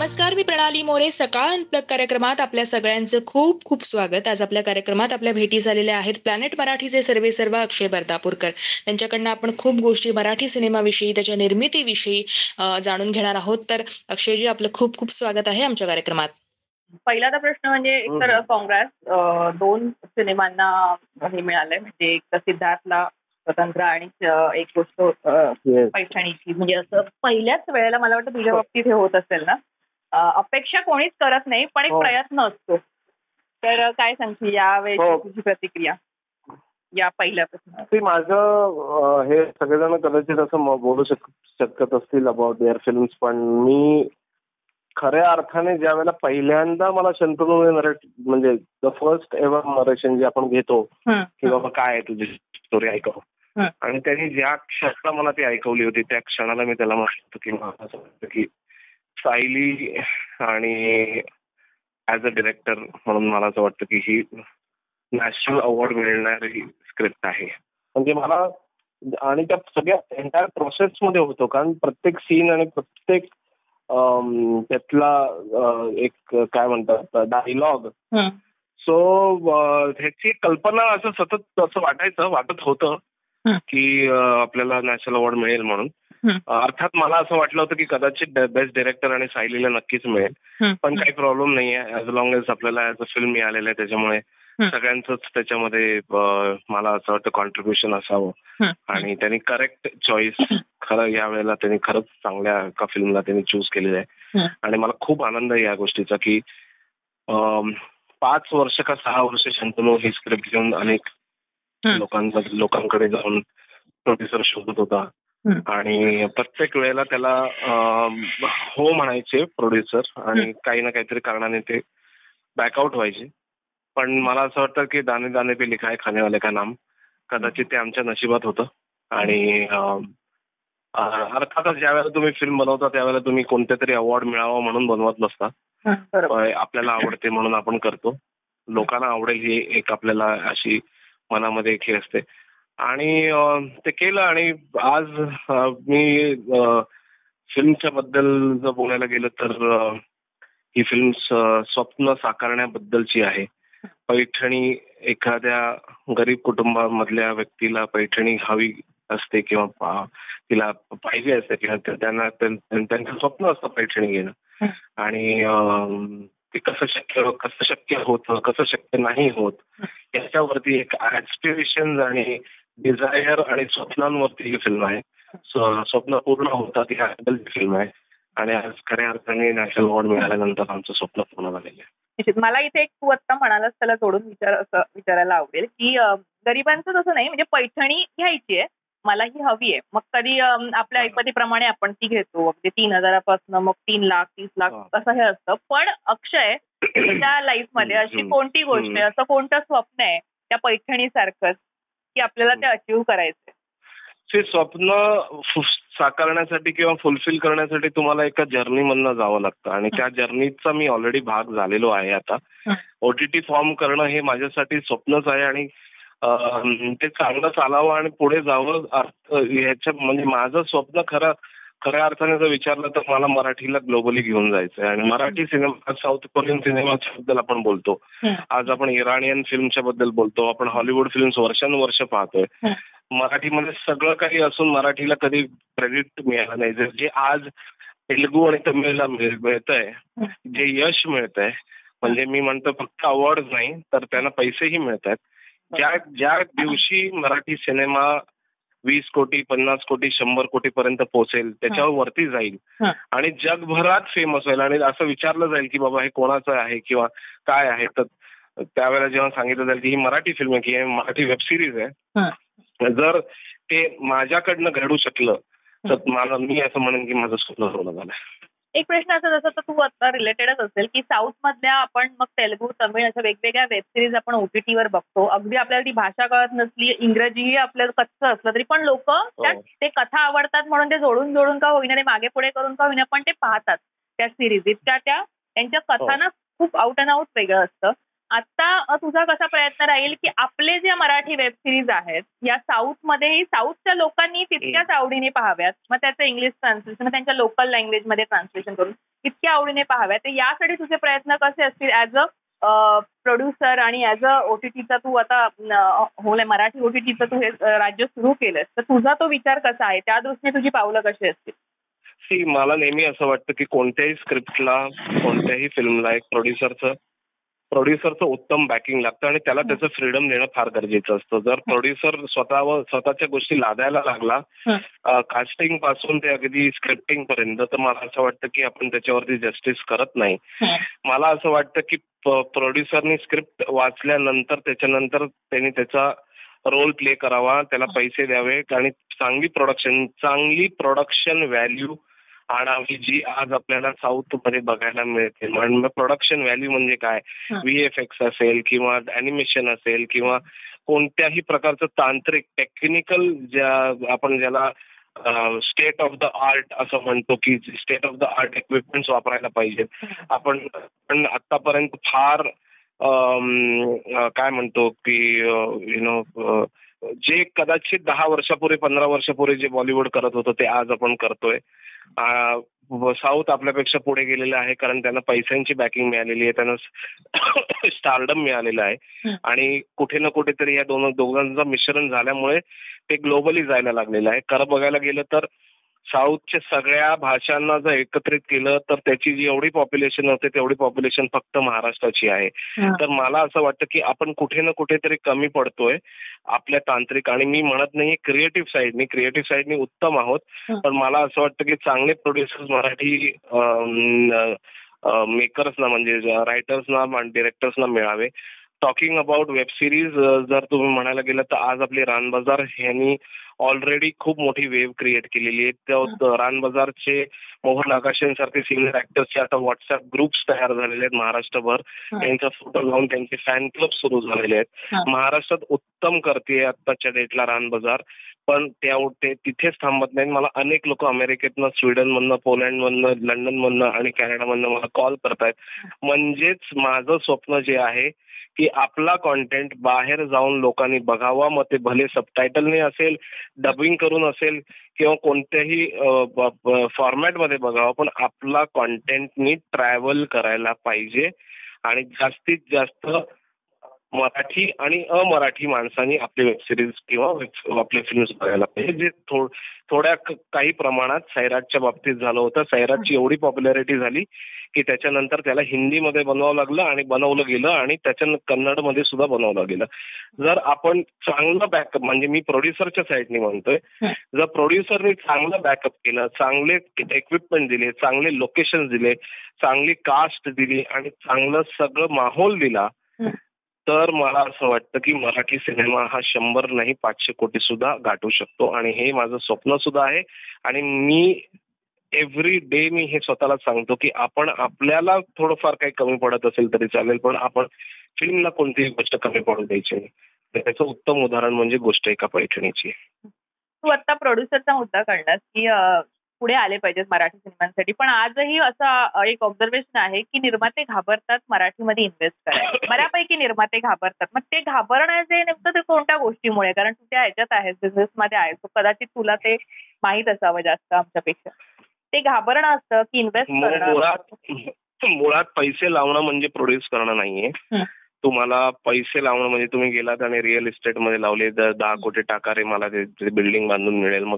नमस्कार मी प्रणाली मोरे. सकाळ अनप्लग कार्यक्रमात आपल्या सगळ्यांचं खूप खूप स्वागत. आज आपल्या कार्यक्रमात आपल्या भेटी झालेल्या आहेत प्लॅनेट मराठीचे सर्वे सर्व अक्षय बर्दापूरकर त्यांच्याकडनं आपण खूप गोष्टी मराठी सिनेमाविषयी त्याच्या निर्मितीविषयी जाणून घेणार आहोत. तर अक्षयजी आपलं खूप खूप स्वागत आहे आमच्या कार्यक्रमात. पहिला तर प्रश्न म्हणजे एकतर हम्म. काँग्रेस अं, दोन सिनेमांना हे मिळालंय. म्हणजे एक तर सिद्धार्थला स्वतंत्र आणि एक गोष्ट. पैठणीची. म्हणजे असं पहिल्याच वेळेला मला वाटतं तुझ्या हो. बाबतीत हे होत असेल ना? अपेक्षा कोणीच करत नाही पण एक हो. प्रयत्न असतो तर काय सांगशील यावेळेची हो. तुझी प्रतिक्रिया या पहिल्या माझं हे सगळेजण कदाचित असं बोलू शक शकत असतील अबाउट देअर फिल्म्स पण मी खऱ्या अर्थाने ज्या वेळेला पहिल्यांदा मला शंतनू नरेट म्हणजे द फर्स्ट एव्हर नरेशन जे आपण घेतो की बाबा काय आहे तुझी स्टोरी ऐकव. आणि त्यांनी ज्या क्षणाला मला ती ऐकवली होती त्या क्षणाला मी त्याला म्हटलं की मला असं वाटतं की सायली आणि ऍज अ डिरेक्टर म्हणून मला असं वाटतं की ही नॅशनल अवॉर्ड मिळणारी स्क्रिप्ट आहे म्हणजे मला आणि त्या सगळ्या एंटायर प्रोसेसमध्ये होतो कारण प्रत्येक सीन आणि प्रत्येक त्यातला एक काय म्हणतात डायलॉग सो ह्याची कल्पना असं सतत असं वाटायचं वाटत होतं. की आपल्याला नॅशनल अवॉर्ड मिळेल म्हणून. अर्थात मला असं वाटलं होतं की कदाचित बेस्ट डिरेक्टर आणि सायलीला नक्कीच मिळेल. पण काही प्रॉब्लेम नाही आहे ऍज लॉंग एज आपल्याला ऍज अ फिल्म मिळालेलं आहे त्याच्यामुळे. सगळ्यांचंच त्याच्यामध्ये मला असं वाटतं कॉन्ट्रीब्युशन असावं. आणि त्यांनी करेक्ट चॉईस खरं या वेळेला त्यांनी खरंच चांगल्या एका फिल्मला त्यांनी चूज केलेलं आहे. आणि मला खूप आनंद आहे या गोष्टीचा की पाच वर्ष का सहा वर्ष शंतनू ही स्क्रिप्ट घेऊन अनेक लोकांकडे जाऊन प्रोड्युसर शोधत होता. आणि प्रत्येक वेळेला त्याला हो म्हणायचे प्रोड्युसर आणि काही ना काहीतरी कारणाने ते बॅकआउट व्हायचे. पण मला असं वाटतं की दाने दाने पे लिखा है खाने वाले का नाम. कदाचित ते आमच्या नशिबात होतं. आणि अर्थातच ज्यावेळेला तुम्ही फिल्म बनवता त्यावेळेला तुम्ही कोणत्या तरी अवॉर्ड मिळावा म्हणून बनवत नसता. आपल्याला आवडते म्हणून आपण करतो. लोकांना आवडेल ही एक आपल्याला अशी मनामध्ये एक हे असते. आणि ते केलं आणि आज मी फिल्मच्या बद्दल जर बोलायला गेलं तर ही फिल्म स्वप्न साकारण्याबद्दलची आहे. पैठणी एखाद्या गरीब कुटुंबामधल्या व्यक्तीला पैठणी हवी असते किंवा तिला पाहिजे असते किंवा त्यांना त्यांचं स्वप्न असतं पैठणी घेणं. आणि ते कसं शक्य कसं शक्य होतं कसं शक्य नाही होत याच्यावरती एक ऍस्पिरेशन आणि डिझायर आणि स्वप्नांवरती ही फिल्म आहे. स्व- स्वप्न पूर्ण होतात याबद्दल फिल्म आहे. आणि आज खऱ्या अर्थाने नॅशनल अवॉर्ड मिळाल्यानंतर आमचं स्वप्न पूर्ण झालेलं आहे. मला इथे एक तू आत्ता म्हणालास त्याला जोडून विचार असं विचारायला आवडेल की गरिबांचं तसं नाही म्हणजे पैठणी घ्यायची आहे मला ही हवी आहे. मग कधी आपल्या ऐपतीप्रमाणे आपण ती घेतो. म्हणजे तीन हजारापासून मग तीन लाख तीस लाख हा. असं हे असतं. पण अक्षय त्या लाईफमध्ये अशी. कोणती गोष्ट आहे? असं कोणतं स्वप्न आहे? त्या पैठणीसारखंच. की आपल्याला ते अचीव्ह करायचंय. ते स्वप्न साकारण्यासाठी किंवा फुलफिल करण्यासाठी तुम्हाला एका जर्नीमधनं जावं लागतं. आणि त्या जर्नीचा मी ऑलरेडी भाग झालेलो आहे आता. ओटीटी फॉर्म करणं हे माझ्यासाठी स्वप्नच आहे आणि ते चांगलं चालावं आणि पुढे जावं ह्याच्या म्हणजे माझं स्वप्न खरं खऱ्या अर्थाने जर विचारलं तर मला मराठीला ग्लोबली घेऊन जायचं आहे आणि मराठी सिनेमा साऊथ कोरियन सिनेमाच्या बद्दल आपण बोलतो. आज आपण इराणियन फिल्मच्या बद्दल बोलतो. आपण हॉलिवूड फिल्म्स वर्षानुवर्ष पाहतोय. मराठीमध्ये सगळं काही असून मराठीला कधी क्रेडिट मिळालं नाही. जे- जे आज तेलुगू आणि तमिळला मिळ- मिळतंय जे यश मिळतंय म्हणजे मी म्हणतो फक्त अवॉर्ड नाही तर त्यांना पैसेही मिळत आहेत ज्या ज्या दिवशी मराठी सिनेमा वीस कोटी पन्नास कोटी शंभर कोटी पर्यंत पोहोचेल त्याच्यावर वरती जाईल. आणि जगभरात फेमस होईल आणि असं विचारलं जाईल की बाबा हे कोणाचं आहे किंवा काय आहे? तर त्यावेळेला जेव्हा सांगितलं जाईल की ही मराठी फिल्म आहे की मराठी वेब सिरीज आहे. जर ते माझ्याकडनं घडू शकलं तर मला मी असं म्हणेन की माझं स्वप्न पूर्ण झालं एक प्रश्न असा जसं तर तू आता रिलेटेडच असेल की साऊथ मधल्या आपण मग तेलगू तमिळ अशा वेगवेगळ्या वेब सिरीज आपण OTT वर बघतो. अगदी आपल्याला ती भाषा कळत नसली इंग्रजीही आपल्याला कच्चं असलं तरी पण लोक ते कथा आवडतात म्हणून ते जोडून जोडून का होईना ते मागे पुढे करून का होईना पण ते पाहतात त्या सिरीज इतक्या त्या त्यांच्या कथानं खूप आउट अँड आउट वेगळं असतं. आता तुझा कसा प्रयत्न राहील की आपले जे मराठी वेब सिरीज आहेत या साऊथ मध्येही साऊथच्या लोकांनी तितक्याच आवडीने पाहाव्यात. मग त्याचं इंग्लिश ट्रान्सलेशन त्यांच्या लोकल लँग्वेजमध्ये ट्रान्सलेशन करून इतक्या आवडीने पाहाव्यात. तर यासाठी तुझे प्रयत्न कसे असतील ऍज अ प्रोड्युसर आणि ऍज अ ओटीटीचा तू आता होल मराठी ओटीटीचं तू हे राज्य सुरू केलंस. तर तुझा तो विचार कसा आहे? त्या दृष्टीने तुझी पावलं कशी असतील? सी मला नेहमी असं वाटतं की कोणत्याही स्क्रिप्टला कोणत्याही फिल्मला एक प्रोड्युसरचं प्रोड्युसरचं उत्तम बॅकिंग लागतं आणि त्याला त्याचं फ्रीडम देणं फार गरजेचं असतं. जर प्रोड्युसर स्वतःवर स्वतःच्या गोष्टी लादायला लागला कास्टिंगपासून ते अगदी स्क्रिप्टिंग पर्यंत तर मला असं वाटतं की आपण त्याच्यावरती जस्टिस करत नाही. मला असं वाटतं की प्रोड्युसरनी स्क्रिप्ट वाचल्यानंतर त्याच्यानंतर त्यांनी त्याचा रोल प्ले करावा त्याला पैसे द्यावे आणि चांगली प्रोडक्शन चांगली प्रोडक्शन व्हॅल्यू आणावी जी आज आपल्याला साऊथमध्ये बघायला मिळते. म्हणजे प्रोडक्शन व्हॅल्यू म्हणजे काय? व्ही एफ एक्स असेल किंवा अॅनिमेशन असेल किंवा कोणत्याही प्रकारचं तांत्रिक टेक्निकल ज्या आपण ज्याला स्टेट ऑफ द आर्ट असं म्हणतो की state of the art equipments वापरायला पाहिजेत. आपण पण आतापर्यंत फार काय म्हणतो की यु नो जे कदाचित दहा वर्षापूर्वी पंधरा वर्षापूर्वी जे बॉलिवूड करत होतं ते आज आपण करतोय. साऊथ आपल्यापेक्षा पुढे गेलेलं आहे कारण त्यांना पैशांची बॅकिंग मिळालेली आहे त्यांना स्टारडम मिळालेलं आहे. आणि कुठे ना कुठेतरी या दोन दोघांचं मिश्रण झाल्यामुळे ते ग्लोबली जायला लागलेलं आहे. खरं बघायला गेलं तर साऊथच्या सगळ्या भाषांना जर एकत्रित केलं तर त्याची जी एवढी पॉप्युलेशन होते तेवढी पॉप्युलेशन फक्त महाराष्ट्राची आहे. तर मला असं वाटतं की आपण कुठे ना कुठेतरी कमी पडतोय आपल्या तांत्रिक आणि मी म्हणत नाही क्रिएटिव्ह साईडनी क्रिएटिव्ह साईडनी उत्तम आहोत. पण मला असं वाटतं की चांगले प्रोड्युसर्स मराठी मेकर्सना म्हणजे रायटर्सना डिरेक्टर्सना मिळावे. टॉकिंग अबाउट वेब सिरीज जर तुम्ही म्हणायला गेलं तर आज आपली रान बाजार यांनी ऑलरेडी खूप मोठी वेव्ह क्रिएट केलेली आहे. त्या रान बाजारचे मोहन आकाशेन सारखे सिनियर ऍक्टर्सचे आता व्हॉट्सअप ग्रुप्स तयार झालेले आहेत महाराष्ट्रभर. त्यांचा फोटो लावून त्यांचे फॅन क्लब सुरू झालेले आहेत. महाराष्ट्रात उत्तम करते आत्ताच्या डेटला रान बाजार. पण त्या ते तिथेच थांबत नाही मला अनेक लोक अमेरिकेतनं स्वीडनमधनं पोलंडमधनं लंडनमधनं आणि कॅनडामधनं मला कॉल करतायत. म्हणजेच माझं स्वप्न जे आहे की आपला कॉन्टेंट बाहेर जाऊन लोकांनी बघावा. मग ते भले सबटायटलने असेल डबिंग करून असेल किंवा कोणत्याही फॉर्मॅटमध्ये बघावं पण आपला कॉन्टेंटनी ट्रॅव्हल करायला पाहिजे. आणि जास्तीत जास्त मराठी आणि अमराठी माणसांनी आपले वेब सिरीज किंवा आपले फिल्म्स बघायला पाहिजे. जे थोड्या काही प्रमाणात सैराटच्या बाबतीत झालं होतं. सैराटची एवढी पॉप्युलॅरिटी झाली की त्याच्यानंतर त्याला हिंदीमध्ये बनवावं लागलं आणि बनवलं गेलं आणि त्याच्या कन्नडमध्ये सुद्धा बनवलं गेलं. जर आपण चांगलं बॅकअप म्हणजे मी प्रोड्युसरच्या साईडनी म्हणतोय. जर प्रोड्युसरनी चांगलं बॅकअप केलं चांगले इक्विपमेंट दिले चांगले लोकेशन दिले चांगली कास्ट दिली आणि चांगलं सगळं माहोल दिला तर मला असं वाटतं की मराठी सिनेमा हा शंभर नाही पाचशे कोटी सुद्धा गाठू शकतो आणि हे माझं स्वप्न सुद्धा आहे. आणि मी एव्हरी डे मी हे स्वतःला सांगतो की आपण आपल्याला थोडंफार काही कमी पडत असेल तरी चालेल पण आपण फिल्मला कोणतीही गोष्ट कमी पडू द्यायची नाही. त्याचं उत्तम उदाहरण म्हणजे गोष्ट एका पैठणीची तू आता प्रोड्युसरचा मुद्दा काढलास की पुढे आले पाहिजेत मराठी सिनेमांसाठी. पण आजही असा एक ऑब्झर्वेशन आहे की निर्माते घाबरतात मराठीमध्ये इन्व्हेस्ट करायला. बऱ्यापैकी निर्माते घाबरतात. मग ते घाबरण्याचे नेमकं ते कोणत्या गोष्टीमुळे? कारण तू त्या ह्याच्यात आहेस बिझनेस मध्ये आहेस कदाचित तुला ते माहीत असावं जास्त आमच्यापेक्षा. ते घाबरणं असतं की इन्व्हेस्ट करणं मुळात पैसे लावणं म्हणजे प्रोड्यूस करणं नाहीये. तुम्हाला पैसे लावणं म्हणजे तुम्ही गेलात आणि रिअल इस्टेटमध्ये लावले दहा कोटी टाका रे मला बिल्डिंग बांधून मिळेल. मग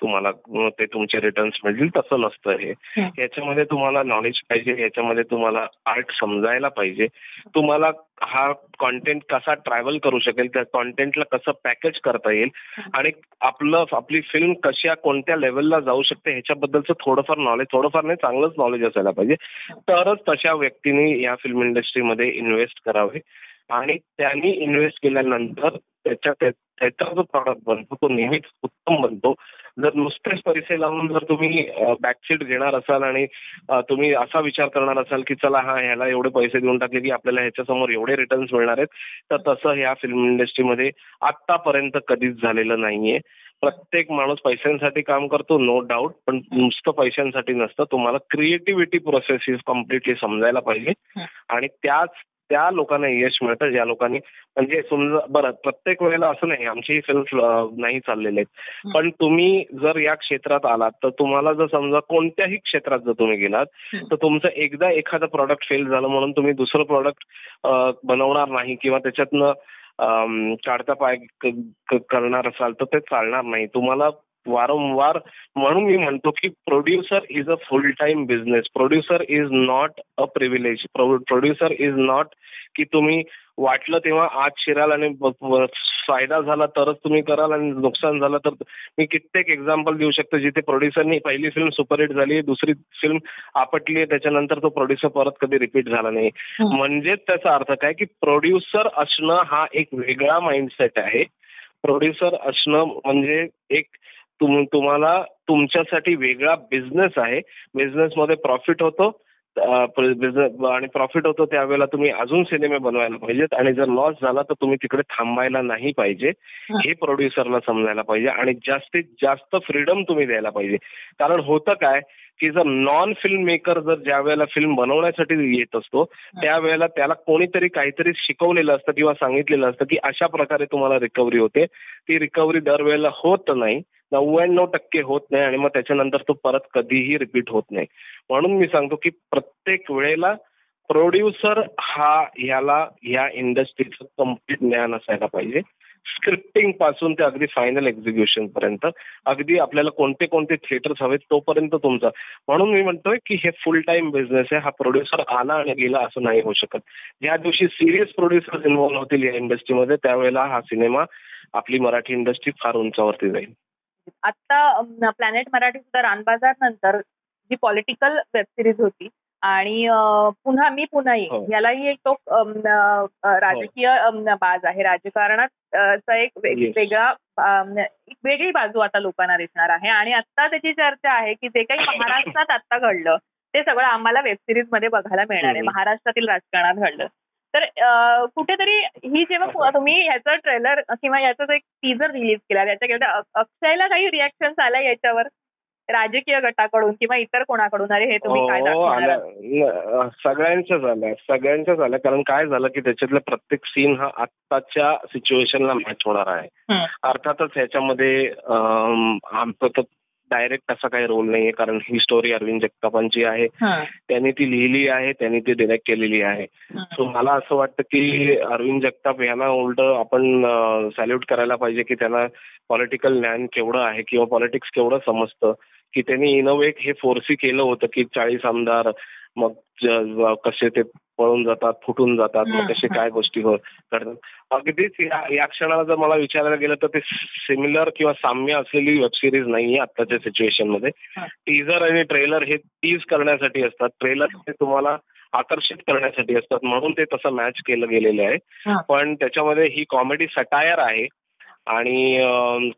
तुम्हाला ते तुमचे रिटर्न्स मिळतील तसं नसतं हे. याच्यामध्ये तुम्हाला नॉलेज पाहिजे याच्यामध्ये तुम्हाला आर्ट समजायला पाहिजे. तुम्हाला हा कॉन्टेंट कसा ट्रॅव्हल करू शकेल त्या कॉन्टेंटला कसं पॅकेज करता येईल आणि आपलं आपली फिल्म कशा कोणत्या लेवलला जाऊ शकते ह्याच्याबद्दलचं थोडंफार नॉलेज थोडंफार नाही चांगलंच नॉलेज असायला पाहिजे. तरच तशा व्यक्तीने या फिल्म इंडस्ट्रीमध्ये इन्व्हेस्ट करावे. आणि त्यांनी इन्व्हेस्ट केल्यानंतर त्याच्या त्या- त्याचा जो प्रॉडक्ट बनतो तो नेहमीच उत्तम बनतो. जर नुसतेच पैसे लावून जर तुम्ही बॅकशीट घेणार असाल आणि तुम्ही असा विचार करणार असाल की चला हा ह्याला एवढे पैसे देऊन टाकले की आपल्याला ह्याच्यासमोर एवढे रिटर्न्स मिळणार आहेत तर तसं ह्या फिल्म इंडस्ट्रीमध्ये आतापर्यंत कधीच झालेलं नाहीये. प्रत्येक माणूस पैशांसाठी काम करतो नो डाऊट पण नुसतं पैशांसाठी नसतं. तुम्हाला क्रिएटिव्हिटी प्रोसेस ही कम्प्लिटली समजायला पाहिजे. आणि त्याच त्या लोकांना यश मिळतं ज्या लोकांनी म्हणजे समजा बरं प्रत्येक वेळेला असं नाही आमची फिल्म नाही चाललेले आहेत. पण तुम्ही जर या क्षेत्रात आलात तर तुम्हाला जर समजा कोणत्याही क्षेत्रात जर तुम्ही गेलात तर तुमचं एकदा एखादं प्रॉडक्ट फेल झालं म्हणून तुम्ही दुसरं प्रॉडक्ट बनवणार नाही किंवा त्याच्यातनं काढता पाय करणार असाल तर ते चालणार नाही. तुम्हाला वारंवार म्हणून मी म्हणतो की producer is a full time business producer is not a privilege producer is not की तुम्ही वाटलं तेव्हा आज शिराल आणि फायदा झाला तरच तुम्ही कराल आणि नुकसान झालं तर मी कित्येक एक्झाम्पल देऊ शकतो जिथे प्रोड्युसरनी पहिली फिल्म सुपरहिट झाली दुसरी फिल्म आपटली त्याच्यानंतर तो प्रोड्युसर परत कधी रिपीट झाला नाही. म्हणजेच त्याचा अर्थ काय की प्रोड्युसर असणं हा एक वेगळा माइंडसेट आहे. प्रोड्युसर असणं म्हणजे एक तुम तुम्हाला तुमच्यासाठी वेगळा बिझनेस आहे. बिझनेसमध्ये प्रॉफिट होतो. बिझनेस आणि प्रॉफिट होतो त्यावेळेला तुम्ही अजून सिनेमे बनवायला पाहिजेत आणि जर लॉस झाला तर तुम्ही तिकडे थांबायला नाही पाहिजे. हे. प्रोड्युसरला समजायला पाहिजे आणि जास्तीत जास्त फ्रीडम तुम्ही द्यायला पाहिजे. कारण होतं काय? की जर नॉन फिल्म मेकर जर ज्या वेळेला फिल्म बनवण्यासाठी येत असतो त्यावेळेला त्याला कोणीतरी काहीतरी शिकवलेलं असतं किंवा सांगितलेलं असतं की अशा प्रकारे तुम्हाला रिकव्हरी होते. ती रिकव्हरी दरवेळेला होत नाही. नव्याण्णव टक्के होत नाही आणि मग त्याच्यानंतर तो परत कधीही रिपीट होत नाही. म्हणून मी सांगतो की प्रत्येक वेळेला प्रोड्युसर हा ह्याला ह्या इंडस्ट्रीचं कंप्लीट ज्ञान असायला पाहिजे. स्क्रिप्टिंगपासून ते अगदी फायनल एक्झिक्युशन पर्यंत. अगदी आपल्याला कोणते कोणते थिएटर्स हवेत तोपर्यंत तुमचा. म्हणून मी म्हणतोय की हे फुल टाइम बिझनेस आहे. हा प्रोड्युसर आला आणि गेला असं नाही होऊ शकत. ज्या दिवशी सिरियस प्रोड्युसर्स इन्व्हॉल्व्ह होतील या इंडस्ट्रीमध्ये त्यावेळेला हा सिनेमा आपली मराठी इंडस्ट्री फार उंचावरती जाईल. आता प्लॅनेट मराठी सुद्धा रानबाजार नंतर जी पॉलिटिकल वेब सिरीज होती आणि पुन्हा मी पुन्हा येईन. हो. यालाही एक तो अं, राजकीय बाज आहे. राजकारणात एक. वेगळा वेगळी बाजू आता लोकांना दिसणार आहे. आणि आता त्याची चर्चा आहे की जे काही महाराष्ट्रात आता घडलं ते सगळं आम्हाला वेब सिरीजमध्ये बघायला मिळणार आहे. महाराष्ट्रातील राजकारणात घडलं. तर कुठेतरी ही जेव्हा पु- तुम्ही ह्याचं ट्रेलर किंवा याचा जो एक टीजर रिलीज केला त्याच्या अक्षयला काही रिॲक्शन आल्या याच्यावर? राजकीय गटाकडून किंवा इतर कोणाकडून? अरे हे तुम्ही काय हो? न- सगळ्यांच्याच आल्या सगळ्यांच्याच आल्या कारण काय झालं की त्याच्यातला प्रत्येक सीन हा आत्ताच्या सिच्युएशनला मॅच होणार आहे. अर्थातच ह्याच्यामध्ये आमचा तर डायरेक्ट असा काही रोल नाहीये. कारण ही स्टोरी अरविंद जगतापांची आहे. त्यांनी ती लिहिली आहे. त्यांनी ती डिरेक्ट केलेली आहे. सो मला असं वाटतं की अरविंद जगताप यांना उलट आपण सॅल्यूट करायला पाहिजे की त्यांना पॉलिटिकल ज्ञान केवढं आहे किंवा पॉलिटिक्स केवढं समजतं. की त्यांनी इन एक हे फोर्सी केलं होतं की चाळीस आमदार मग कसे ते पळून जातात फुटून जातात मग कसे काय गोष्टी हो- घडतात अगदीच या क्षणाला जर मला विचारायला गेलं तर ते सिमिलर किंवा साम्य असलेली वेब सिरीज नाहीये आत्ताच्या सिच्युएशनमध्ये. टीजर आणि ट्रेलर हे टीज करण्यासाठी असतात. ट्रेलर हे. तुम्हाला आकर्षित करण्यासाठी असतात. म्हणून ते तसं मॅच केलं गेलेलं आहे. पण त्याच्यामध्ये ही कॉमेडी सटायर आहे आणि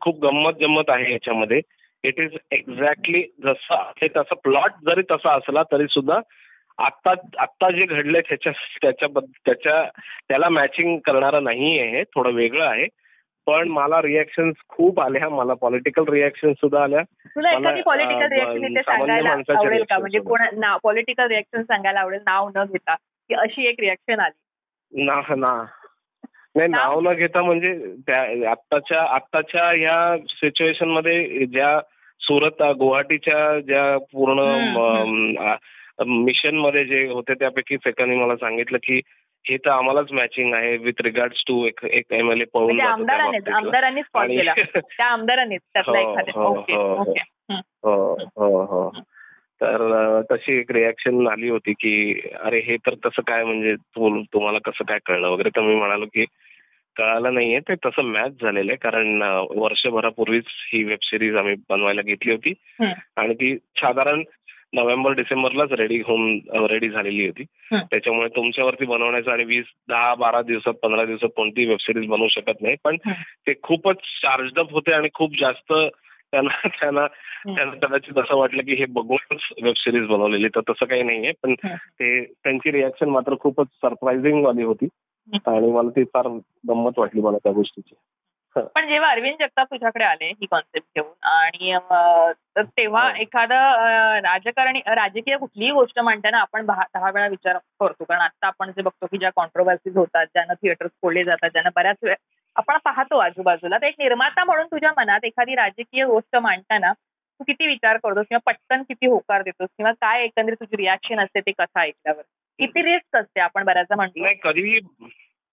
खूप गंमत जम्मत आहे याच्यामध्ये. इट इज एक्झॅक्टली जसं आहे तसं. प्लॉट जरी तसा असला तरी सुद्धा आत्ता आत्ता जे घडलंय त्याच्या त्याच्या त्याच्या त्याला मॅचिंग करणारं नाही आहे थोडं वेगळं आहे. पण मला रिॲक्शन खूप आल्या. मला पॉलिटिकल रिॲक्शन सुद्धा आल्या. तुला एखादी पॉलिटिकल रिॲक्शन इथे सांगायला आवडेल का? म्हणजे. कोणा पॉलिटिकल रिॲक्शन सांगायला आवडेल नाव न घेता. की अशी एक रिॲक्शन आली. ना ना. नाही नाव न घेता म्हणजे त्या आत्ताच्या आत्ताच्या ह्या सिच्युएशनमध्ये ज्या सुरत गुवाहाटीच्या ज्या पूर्ण मिशनमध्ये जे होते त्यापैकी एकाने मला सांगितलं की हे तर आम्हालाच मॅचिंग आहे विथ रिगार्ड्स टू एक एक एम एल ए पळून म्हणजे आमदारांनीच कॉल केला. त्या आमदारांनीच त्यातला एखाद्या तर तशी एक रिॲक्शन आली होती की अरे हे तर तसं काय म्हणजे तू तुम्हाला कसं काय कळलं वगैरे तर मी म्हणालो की कळालं नाहीये ते तसं मॅच झालेलं आहे कारण वर्षभरापूर्वीच ही वेब सिरीज आम्ही बनवायला घेतली होती. आणि ती साधारण नोव्हेंबर डिसेंबरलाच रेडी होऊन रेडी झालेली होती. त्याच्यामुळे तुमच्यावरती बनवण्याचं आणि वीस दहा बारा दिवसात पंधरा दिवसात कोणतीही वेबसिरीज बनवू शकत नाही पण. ते खूपच चार्जड होते आणि खूप जास्त त्यांना त्यांना त्यांना कदाचित असं वाटलं की हे बघूनच वेब सिरीज बनवलेली तर तसं काही नाहीये पण. ते त्यांची रिॲक्शन मात्र खूपच सरप्राइझिंग वाली होती. आणि मला ती फार गंमत वाटली मला त्या गोष्टीची पण जेव्हा अरविंद जगताप तुझ्याकडे आले ही कॉन्सेप्ट घेऊन आणि तेव्हा हो. एखादं राजकारणी राजकीय कुठलीही गोष्ट मांडताना आपण दहा वेळा विचार करतो. कारण आता आपण जे बघतो की ज्या कॉन्ट्रोवर्सीज होतात ज्यांना थिएटर फोडले जातात ज्यांना बऱ्याच वेळ आपण पाहतो आजूबाजूला. तर एक निर्माता म्हणून तुझ्या मनात एखादी राजकीय गोष्ट मांडताना तू किती विचार करतोस किंवा पटकन किती होकार देतोस किंवा काय एकंदरीत तुझी रिॲक्शन असते ते कसं ऐकल्यावर? किती रिस्क असते आपण बऱ्याचदा म्हणतो. नाही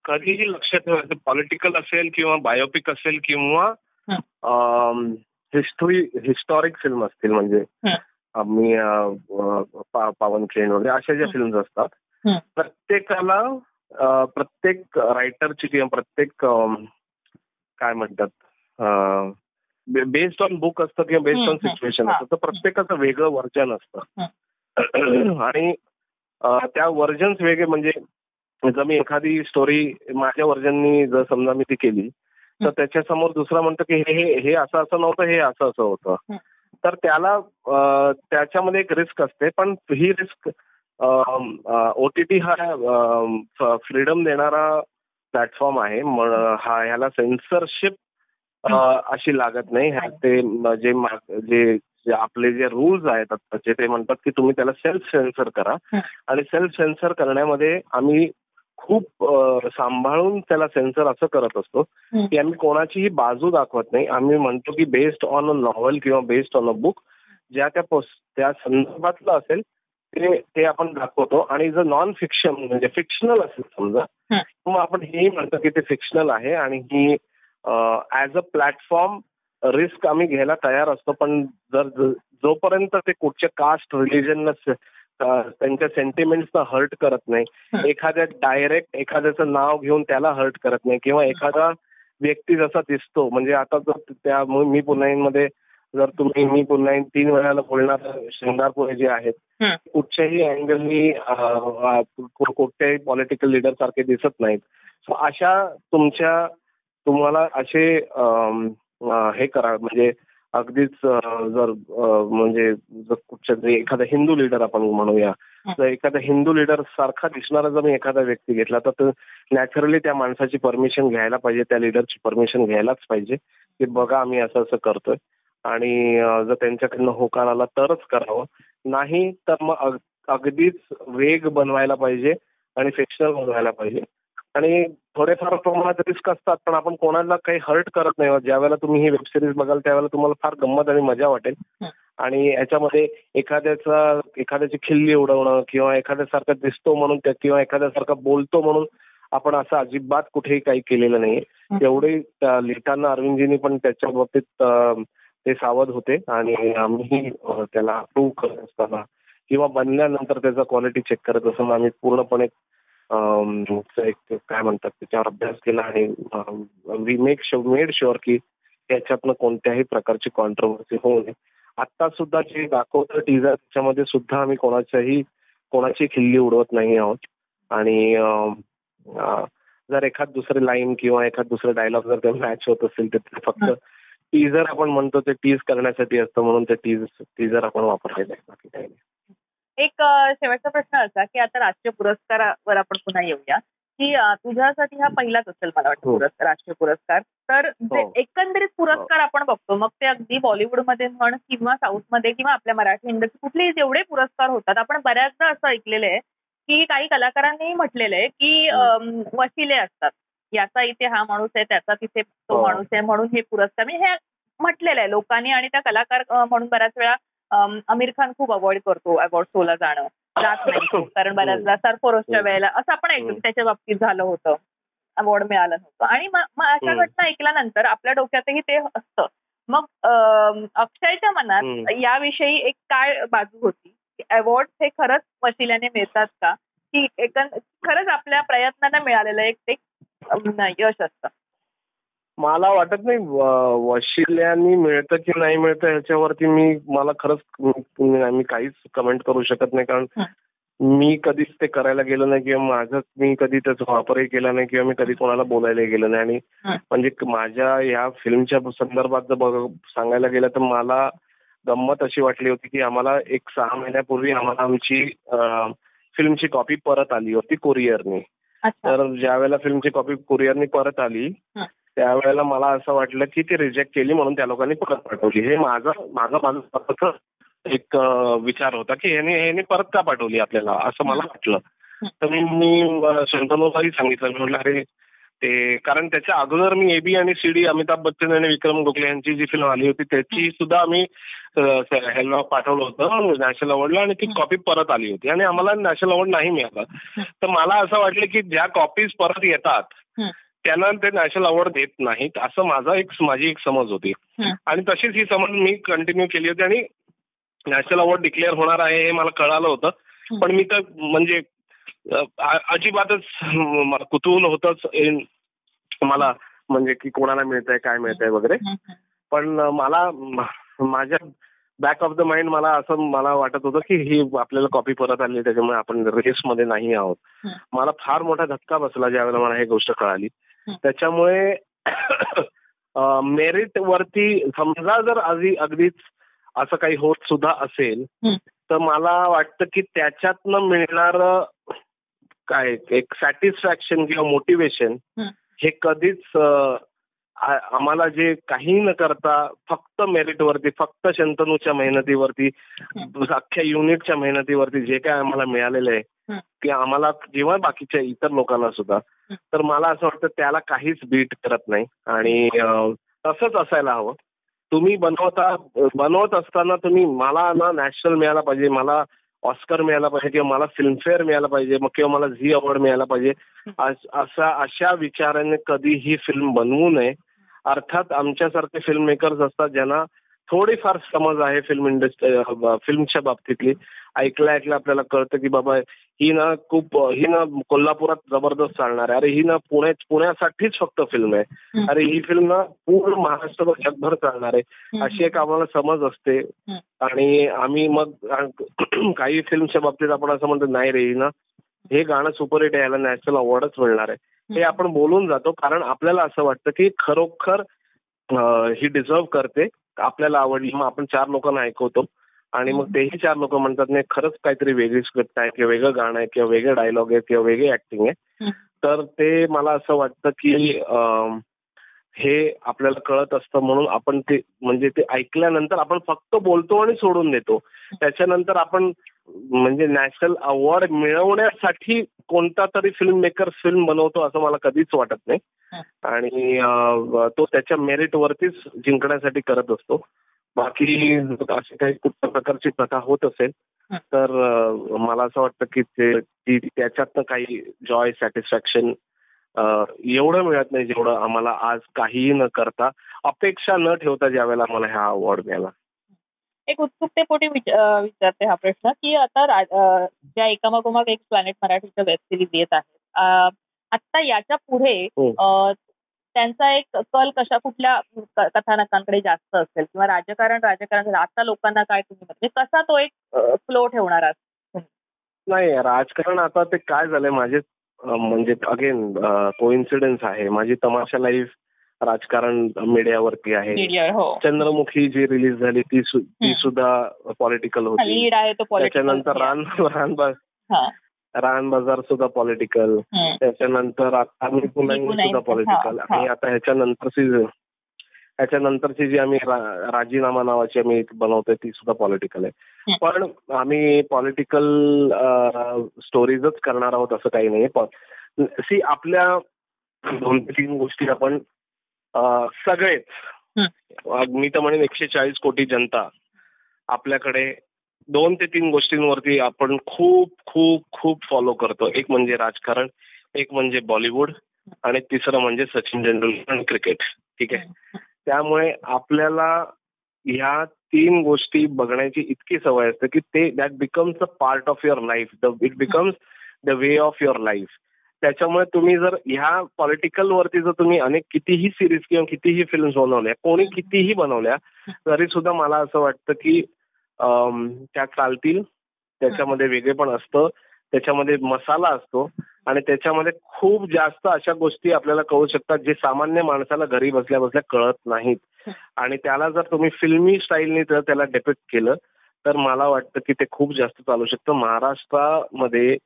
कधीही लक्षात ठेवायचं पॉलिटिकल असेल किंवा बायोपिक असेल किंवा हिस्ट्री हिस्टॉरिक फिल्म असतील म्हणजे. आम्ही अं, अं, पा- पावन खेळ वगैरे अशा ज्या. फिल्म्स असतात. प्रत्येकाला प्रत्येक रायटरची किंवा प्रत्येक काय म्हणतात बेस्ड ऑन बुक असतं किंवा बेस्ड ऑन. सिच्युएशन. असतं तर प्रत्येकाचं वेगळं वर्जन असतं आणि त्या वर्जन्स वेगळे म्हणजे जर मी एखादी स्टोरी माझ्या वर्जननी जर समजा मी ती केली तर. त्याच्यासमोर दुसरा म्हणतो की हे असं असं नव्हतं हे असं असं होतं. तर त्याला त्याच्यामध्ये एक रिस्क असते पण ही रिस्क ओ टी टी हा फ्रीडम देणारा प्लॅटफॉर्म आहे हा ह्याला सेन्सरशिप अशी लागत नाही ते जे जे आपले जे रूल्स आहेत आत्ताचे ते म्हणतात की तुम्ही त्याला सेल्फ सेन्सर करा. आणि सेल्फ सेन्सर करण्यामध्ये आम्ही खूप सांभाळून त्याला सेन्सर असं करत असतो. की आम्ही कोणाचीही बाजू दाखवत नाही आम्ही म्हणतो की बेस्ड ऑन अ नॉव्हल किंवा बेस्ड ऑन अ बुक ज्या त्या त्या संदर्भातलं असेल ते ते आपण दाखवतो आणि जर नॉन फिक्शन म्हणजे फिक्शनल असेल समजा. मग आपण हेही म्हणतो की ते फिक्शनल आहे आणि ही ऍज अ प्लॅटफॉर्म रिस्क आम्ही घ्यायला तयार असतो पण जर जोपर्यंत ते कुठच्या कास्ट रिलिजन त्यांच्या सेंटिमेंट्सना हर्ट करत नाही. एखाद्या डायरेक्ट एखाद्याचं नाव घेऊन त्याला हर्ट करत नाही किंवा एखादा व्यक्ती जसा दिसतो म्हणजे आता जर त्या मु- पुन्हा जर तुम्ही मी पुन्हा तीन वेळाला बोलणार शृंगारपुरे जे आहेत. कुठच्याही अँगलनी कुठच्याही पॉलिटिकल लीडर सारखे दिसत नाहीत सो अशा तुमच्या तुम्हाला असे हे करा म्हणजे अगदीच जर म्हणजे जर कुठच्या जरी एखादा हिंदू लीडर आपण म्हणूया. जर एखादा हिंदू लीडर सारखा दिसणारा जर मी एखादा व्यक्ती घेतला तर नॅचरली त्या माणसाची परमिशन घ्यायला पाहिजे त्या लीडरची परमिशन घ्यायलाच पाहिजे की बघा आम्ही असं असं करतोय. आणि जर त्यांच्याकडनं होकार आला तरच करावं. नाही तर मग अग- अगदीच वेग बनवायला पाहिजे आणि फिक्शनल बनवायला पाहिजे. आणि थोडेफार प्रमाणात रिस्क असतात पण आपण कोणाला काही हर्ट करत नाही. ज्या वेळेला तुम्ही ही वेबसिरीज बघाल त्यावेळेला तुम्हाला फार गंमत आणि मजा वाटेल. आणि याच्यामध्ये एखाद्याचा एखाद्याची खिल्ली उडवणं किंवा एखाद्यासारखा दिसतो म्हणून त्या किंवा एखाद्यासारखा बोलतो म्हणून आपण असं अजिबात कुठेही काही केलेलं नाहीये. त्या लिहिताना अरविंदजींनी पण त्याच्या बाबतीत ते सावध होते. आणि आम्ही त्याला अप्रूव्ह करत असताना किंवा बनल्यानंतर त्याचा क्वालिटी चेक करत असताना आम्ही पूर्णपणे एक काय म्हणतात त्याच्यावर अभ्यास केला आणि वी मेक मेड शुअर की त्याच्यातनं कोणत्याही प्रकारची कॉन्ट्रोवर्सी होऊ नये. आता सुद्धा जे दाखवतं टीजर त्याच्यामध्ये सुद्धा आम्ही कोणाच्याही कोणाची खिल्ली उडवत नाही आहोत. आणि जर एखाद दुसरे लाईन किंवा एखाद दुसरे डायलॉग जर ते मॅच होत असेल तर ते फक्त टीजर आपण म्हणतो ते टीज करण्यासाठी असतं म्हणून ते टीज टीजर आपण वापरलेलं आहे. बाकी काही नाही. एक शेवटचा प्रश्न असा की आता राष्ट्रीय पुरस्कारावर आपण पुन्हा येऊया की तुझ्यासाठी हा पहिलाच असेल मला वाटतं हो. पुरस्कार राष्ट्रीय पुरस्कार तर जे हो. एकंदरीत पुरस्कार आपण बघतो मग ते अगदी बॉलिवूडमध्ये म्हण किंवा साऊथमध्ये किंवा आपल्या मराठी इंडस्ट्री कुठलेही जेवढे पुरस्कार होतात आपण बऱ्याचदा असं ऐकलेलं आहे की काही कलाकारांनी म्हटलेलं आहे की वशिले असतात याचा इथे हा माणूस आहे त्याचा तिथे तो हो. माणूस आहे म्हणून हे पुरस्कार म्हणजे हे म्हटलेलं आहे लोकांनी आणि त्या कलाकार म्हणून बऱ्याच वेळा आमिर खान खूप अवॉइड करतो अवॉर्ड शोला जाणं जात नाही. कारण बऱ्याचदा सरफरोशच्या हो. वेळेला असं आपण ऐकतो की हो. त्याच्या बाबतीत झालं होतं अवॉर्ड मिळालं नव्हतं आणि मग अशा. घटना ऐकल्यानंतर आपल्या डोक्यातही ते असतं मग अक्षयच्या मनात. याविषयी एक काय बाजू होती अवॉर्ड हे खरंच वशिल्याने मिळतात का की एकंद खरंच आपल्या प्रयत्नांना मिळालेलं एक ते यश असतं मला वाटत नाही वशिल्यानी मिळतं की नाही मिळतं ह्याच्यावरती मी मला खरंच मी काहीच कमेंट करू शकत नाही. कारण मी कधीच ते करायला गेलो नाही किंवा माझं मी कधी त्याचा वापरही केला नाही किंवा मी कधी कोणाला बोलायला गेलो नाही. आणि. म्हणजे माझ्या या फिल्मच्या संदर्भात जर बघ सांगायला गेलं तर मला गंमत अशी वाटली होती की आम्हाला एक सहा महिन्यापूर्वी आम्हाला आमची फिल्मची कॉपी परत आली होती कोरिअरनी अच्छा. तर ज्या वेळेला फिल्मची कॉपी कुरिअरनी परत आली. त्यावेळेला मला असं वाटलं की ती रिजेक्ट केली म्हणून त्या लोकांनी परत पाठवली. हे माझं माझं माझं स्वतःच एक विचार होता की ह्याने ह्याने परत का पाठवली आपल्याला? असं मला वाटलं. तर मी शंतनूलाही सांगितलं. मी म्हटलं अरे ते कारण त्याच्या अगोदर मी एबी आणि सीडी अमिताभ बच्चन आणि विक्रम गोखले यांची जी फिल्म आली होती त्याची सुद्धा आम्ही ह्याला पाठवलं होतं. नॅशनल अवॉर्डला आणि ती कॉपी परत आली होती. आणि आम्हाला नॅशनल अवॉर्ड नाही मिळाला. तर मला असं वाटलं की ज्या कॉपीज परत येतात. त्यांना ते नॅशनल अवॉर्ड देत नाहीत असं माझा एक माझी एक समज होती. आणि तशीच ही समज मी कंटिन्यू केली होती आणि नॅशनल अवॉर्ड डिक्लेअर होणार आहे हे मला कळालं होतं. पण मी तर म्हणजे अजिबातच मला कुतूहल होतच मला म्हणजे की कोणाला मिळतंय काय मिळतंय वगैरे पण मला माझ्या बॅक ऑफ द माइंड मला असं मला वाटत होतं की ही आपल्याला कॉपी परत आली त्याच्यामुळे आपण रेसमध्ये नाही आहोत. मला फार मोठा धक्का बसला ज्यावेळेला मला ही गोष्ट कळाली. त्याच्यामुळे मेरिट वरती समजा जर आधी अगदीच असं काही होत सुद्धा असेल. तर मला वाटतं की त्याच्यातनं मिळणार काय एक सॅटिस्फॅक्शन किंवा मोटिवेशन हं. कधीच आम्हाला जे काही न करता फक्त मेरिटवरती फक्त शंतनूच्या मेहनतीवरती अख्ख्या युनिटच्या मेहनतीवरती जे काय आम्हाला मिळालेलं आहे. की आम्हाला किंवा बाकीच्या इतर लोकांना सुद्धा. तर मला असं वाटतं त्याला काहीच बीट करत नाही. आणि तसंच असायला हवं. तुम्ही बनवता बनवत असताना तुम्ही मला ना नॅशनल मिळाला पाहिजे मला ऑस्कर मिळाला पाहिजे किंवा मला फिल्मफेअर मिळाला पाहिजे मग किंवा मला झी अवॉर्ड मिळाला पाहिजे. असा अशा विचाराने कधी ही फिल्म बनवू नये. अर्थात आमच्यासारखे फिल्म मेकर्स असतात ज्यांना थोडीफार समज आहे फिल्म इंडस्ट्री फिल्मच्या बाबतीतली. ऐकलं ऐकलं आपल्याला कळतं की बाबा ही ना खूप ही ना कोल्हापुरात जबरदस्त चालणार आहे. अरे ही ना पुणे पुण्यासाठीच फक्त फिल्म आहे. अरे ही फिल्म ना पूर्ण महाराष्ट्रभर जगभर चालणार आहे. अशी एक आम्हाला समज असते. आणि आम्ही मग काही फिल्मच्या बाबतीत आपण असं म्हणतो नाही रे ही ना हे गाणं सुपरहिट आहे. याला नॅशनल अवॉर्डच मिळणार आहे. हे आपण बोलून जातो. कारण आपल्याला असं वाटतं की खरोखर ही डिझर्व करते. आपल्याला आवडली मग आपण चार लोकांना ऐकवतो. आणि मग तेही चार लोक म्हणतात नाही खरंच काहीतरी वेगळी स्क्रिप्ट आहे किंवा वेगळं गाणं आहे किंवा वेगळे डायलॉग आहे किंवा वेगळी ऍक्टिंग आहे. तर ते मला असं वाटतं की हे आपल्याला कळत असतं म्हणून आपण ते म्हणजे ते ऐकल्यानंतर आपण फक्त बोलतो आणि सोडून देतो. त्याच्यानंतर आपण म्हणजे नॅशनल अवॉर्ड मिळवण्यासाठी कोणता तरी फिल्म मेकर फिल्म बनवतो असं मला कधीच वाटत नाही. आणि तो त्याच्या मेरिटवरतीच जिंकण्यासाठी करत असतो बाकी अशी काही कुठल्या प्रकारची प्रथा होत असेल. तर मला असं वाटतं की ते ती त्याच्यातनं काही जॉय सॅटिस्फॅक्शन एवढं मिळत नाही जेवढं आम्हाला आज काहीही न करता अपेक्षा न ठेवता ज्यावेळेला आम्हाला हा अवॉर्ड मिळाला एक उत्सुकतेपोटी विच- विचारते हा प्रश्न की आता रा- ज्या एकामागोमाग एक प्लॅनेट मराठीच्या वेब सिरीज येत आहेत आता याच्यापुढे हो. त्यांचा एक कल कशा कुठल्या कथानकांकडे जास्त असेल किंवा राजकारण राजकारण आता लोकांना काय तुम्ही म्हणजे कसा तो एक फ्लो ठेवणार आहात नाही राजकारण आता ते काय झालंय माझे म्हणजे अगेन कोइन्सिडन्स आहे. माझी तमाशा लाईफ राजकारण मीडियावरती आहे. मीडिया हो. चंद्रमुखी जी रिलीज झाली ती. सुद्धा पॉलिटिकल होती. त्याच्यानंतर रान रान हा. रान बाजार सुद्धा पॉलिटिकल. त्याच्यानंतर पुन्हा सुद्धा पॉलिटिकल. आणि आता ह्याच्यानंतरची ह्याच्यानंतरची जी आम्ही राजीनामा नावाची आम्ही बनवतोय ती सुद्धा पॉलिटिकल आहे. पण आम्ही पॉलिटिकल स्टोरीजच करणार आहोत असं काही नाही सी आपल्या दोन तीन गोष्टी आपण सगळेच. मी तर म्हणेन एकशे चाळीस कोटी जनता आपल्याकडे दोन ते तीन गोष्टींवरती आपण खूप खूप खूप फॉलो करतो. एक म्हणजे राजकारण एक म्हणजे बॉलिवूड आणि तिसरं म्हणजे सचिन तेंडुलकर आणि क्रिकेट ठीक आहे? त्यामुळे आपल्याला ह्या तीन गोष्टी बघण्याची इतकी सवय असते की ते that becomes a part of your life the it becomes the way of your life त्याच्यामुळे तुम्ही जर ह्या पॉलिटिकल वरती जर तुम्ही अनेक कितीही सिरीज किंवा कितीही फिल्म बनवल्या कोणी कितीही बनवल्या तरी सुद्धा मला असं वाटतं की त्या चालतील. त्याच्यामध्ये वेगळेपण असतं. त्याच्यामध्ये मसाला असतो. आणि त्याच्यामध्ये खूप जास्त अशा गोष्टी आपल्याला कळू शकतात जे सामान्य माणसाला घरी बसल्या बसल्या कळत नाहीत. आणि त्याला जर तुम्ही फिल्मी स्टाईलने जर त्याला डिपेक्ट केलं तर मला वाटतं की ते खूप जास्त चालू शकतं. महाराष्ट्रामध्ये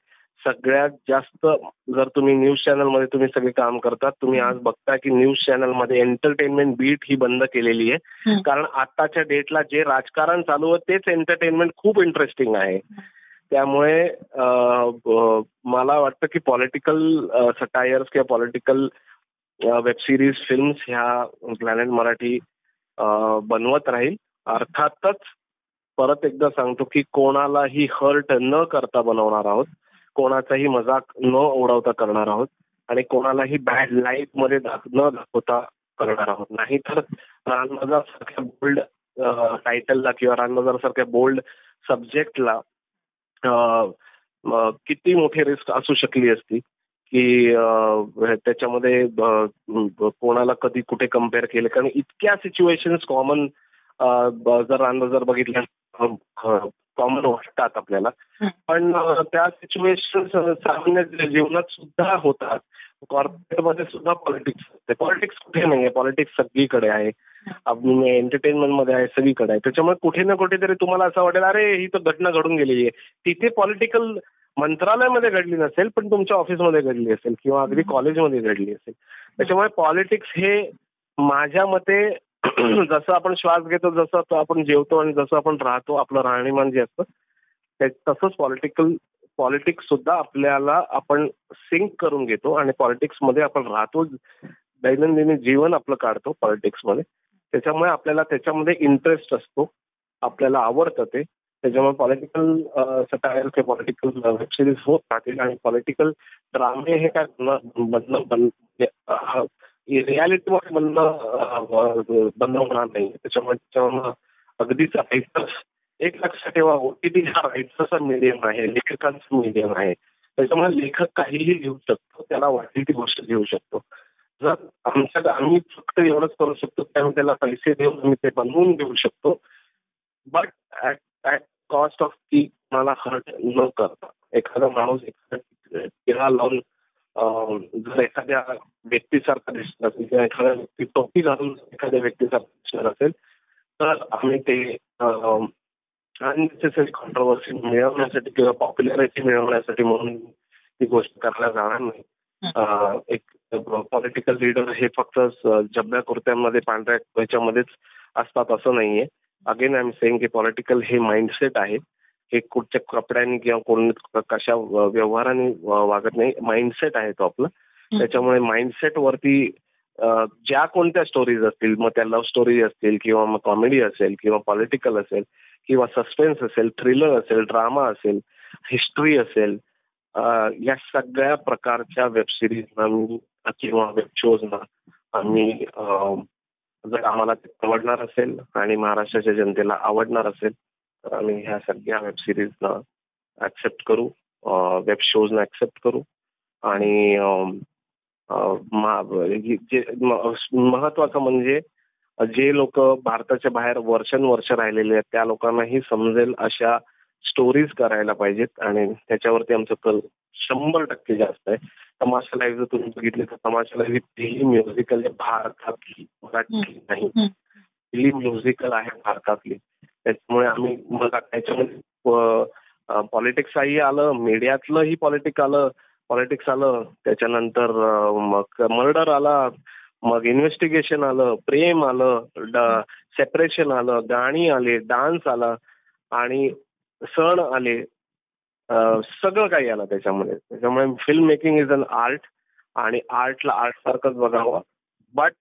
सगळ्यात जास्त जर तुम्ही न्यूज चॅनलमध्ये तुम्ही सगळे काम करतात तुम्ही आज बघता की न्यूज चॅनलमध्ये एंटरटेनमेंट बीट ही बंद केलेली आहे. कारण आताच्या डेटला जे राजकारण चालू आहे तेच एंटरटेनमेंट खूप इंटरेस्टिंग आहे. त्यामुळे मला वाटतं की पॉलिटिकल सटायर्स किंवा पॉलिटिकल वेब सिरीज फिल्म्स ह्या प्लॅनेट मराठी बनवत राहील. अर्थातच परत एकदा सांगतो की कोणालाही हर्ट न करता बनवणार आहोत. कोणाचाही मजाक न उडवता करणार आहोत आणि कोणालाही बॅड लाईफमध्ये न दाखवता करणार आहोत. नाहीतर रानबाजार सारख्या बोल्ड टायटलला किंवा रानबाजार सारख्या बोल्ड सब्जेक्टला किती मोठी रिस्क असू शकली असती की त्याच्यामध्ये कोणाला कधी कुठे कंपेअर केलं. कारण इतक्या सिच्युएशन कॉमन जर रानबाजार बघितल्या कॉमन वाटतात आपल्याला. पण त्या सिच्युएशन सामान्य जीवनात सुद्धा होतात. कॉर्पोरेटमध्ये सुद्धा पॉलिटिक्स असते पॉलिटिक्स कुठे नाही आहे पॉलिटिक्स सगळीकडे आहे. एंटरटेनमेंटमध्ये आहे सगळीकडे आहे. त्याच्यामुळे कुठे ना कुठेतरी तुम्हाला असं वाटेल अरे ही तर घटना घडून गेलेली आहे. तिथे पॉलिटिकल मंत्रालयामध्ये घडली नसेल पण तुमच्या ऑफिसमध्ये घडली असेल किंवा अगदी कॉलेजमध्ये घडली असेल. त्याच्यामुळे पॉलिटिक्स हे माझ्या मते जसं आपण श्वास घेतो जसं आपण जेवतो आणि जसं आपण राहतो आपलं राहणीमान जे असतं तसंच पॉलिटिकल पॉलिटिक्स सुद्धा आपल्याला आपण सिंक करून घेतो आणि पॉलिटिक्समध्ये आपण राहतो दैनंदिन जीवन आपलं काढतो पॉलिटिक्समध्ये. त्याच्यामुळे आपल्याला त्याच्यामध्ये इंटरेस्ट असतो आपल्याला आवडतं ते. त्याच्यामुळे पॉलिटिकल सटायर किंवा पॉलिटिकल वेब सिरीज होत राहतील आणि पॉलिटिकल ड्रामे हे काय रियालिटी बनणं बन बंद होणार नाही. त्याच्यामुळे अगदीच रायटर्स एक लक्षात ठेवा ओटीटी हा रायटर्सचा मीडियम आहे लेखकांचा मीडियम आहे. त्याच्यामुळे लेखक काहीही लिहू शकतो त्याला वाटेल ती गोष्ट लिहू शकतो. जर आमच्या आम्ही फक्त एवढंच करू शकतो त्यामुळे त्याला पैसे देऊन आम्ही ते बनवून देऊ शकतो. But at at cost of ती मला हर्ट न करता. एखादा माणूस एखादा लावून जर एखाद्या व्यक्तीसारखा दिसत असेल किंवा एखाद्या व्यक्ती टोपी घालून एखाद्या व्यक्तीसारखा दिसणार असेल तर आम्ही ते अननेसेसरी कॉन्ट्रोवर्सी मिळवण्यासाठी किंवा पॉप्युलॅरिटी मिळवण्यासाठी म्हणून ती गोष्ट करायला जाणार नाही. एक पॉलिटिकल लीडर हे फक्त जबड्या कुर्त्यांमध्ये पांढऱ्या ह्याच्यामध्येच असतात असं नाहीये. अगेन आय एम सेइंग की पॉलिटिकल हे माइंडसेट आहे. हे कुठच्या कपड्यांनी किंवा कोण कशा व्यवहाराने वागत नाही माइंडसेट आहे तो आपला. त्याच्यामुळे माइंडसेट वरती ज्या कोणत्या स्टोरीज असतील मग त्या लव्ह स्टोरी असतील किंवा मग कॉमेडी असेल किंवा पॉलिटिकल असेल किंवा सस्पेन्स असेल थ्रिलर असेल ड्रामा असेल हिस्ट्री असेल या सगळ्या प्रकारच्या वेब सिरीजना मी किंवा वेब शोजना आम्ही जर आम्हाला ते आवडणार असेल आणि महाराष्ट्राच्या जनतेला आवडणार असेल आम्ही ह्या सगळ्या वेब सिरीजना ऍक्सेप्ट करू वेब शोजना ऍक्सेप्ट करू आणि जे महत्वाचं म्हणजे जे लोक भारताच्या बाहेर वर्षानुवर्ष राहिलेले आहेत त्या लोकांनाही समजेल अशा स्टोरीज करायला पाहिजेत आणि त्याच्यावरती आमचं कल शंभर टक्के जास्त आहे. तमाशा लाईव्ह जर तुम्ही बघितली तर तमाशा लाईव्ह ही पहिली म्युझिकल आहे भारतातली मराठी नाही. पहिली म्युझिकल आहे भारतातली. त्याच्यामुळे आम्ही मग त्याच्यामध्ये पॉलिटिक्सही आलं मीडियातलंही पॉलिटिक्स आलं पॉलिटिक्स आलं त्याच्यानंतर मग मर्डर आला मग इन्व्हेस्टिगेशन आलं प्रेम आलं सेपरेशन आलं गाणी आले डान्स आला आणि सण आले सगळं काही आलं त्याच्यामध्ये. त्याच्यामुळे film making is an art आणि आर्टला आर्ट सारखंच बघावं बट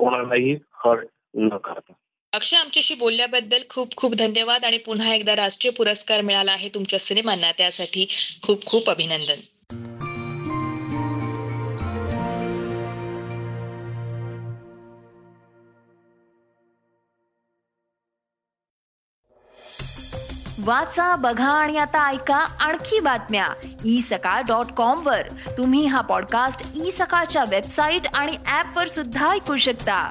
कोणालाही हर्ट न करता. अक्षय आमच्याशी बोलल्याबद्दल खूप खूप धन्यवाद आणि पुन्हा एकदा राष्ट्रीय पुरस्कार मिळाला आहे तुमच्या सिनेमांना. त्यासाठी खूप खूप अभिनंदन. वाचा बघा आणि आता ऐका आणखी बातम्या. ई सकाळ डॉट कॉम वर. तुम्ही हा पॉडकास्ट ई सकाळच्या वेबसाईट आणि ऍप वर सुद्धा ऐकू शकता.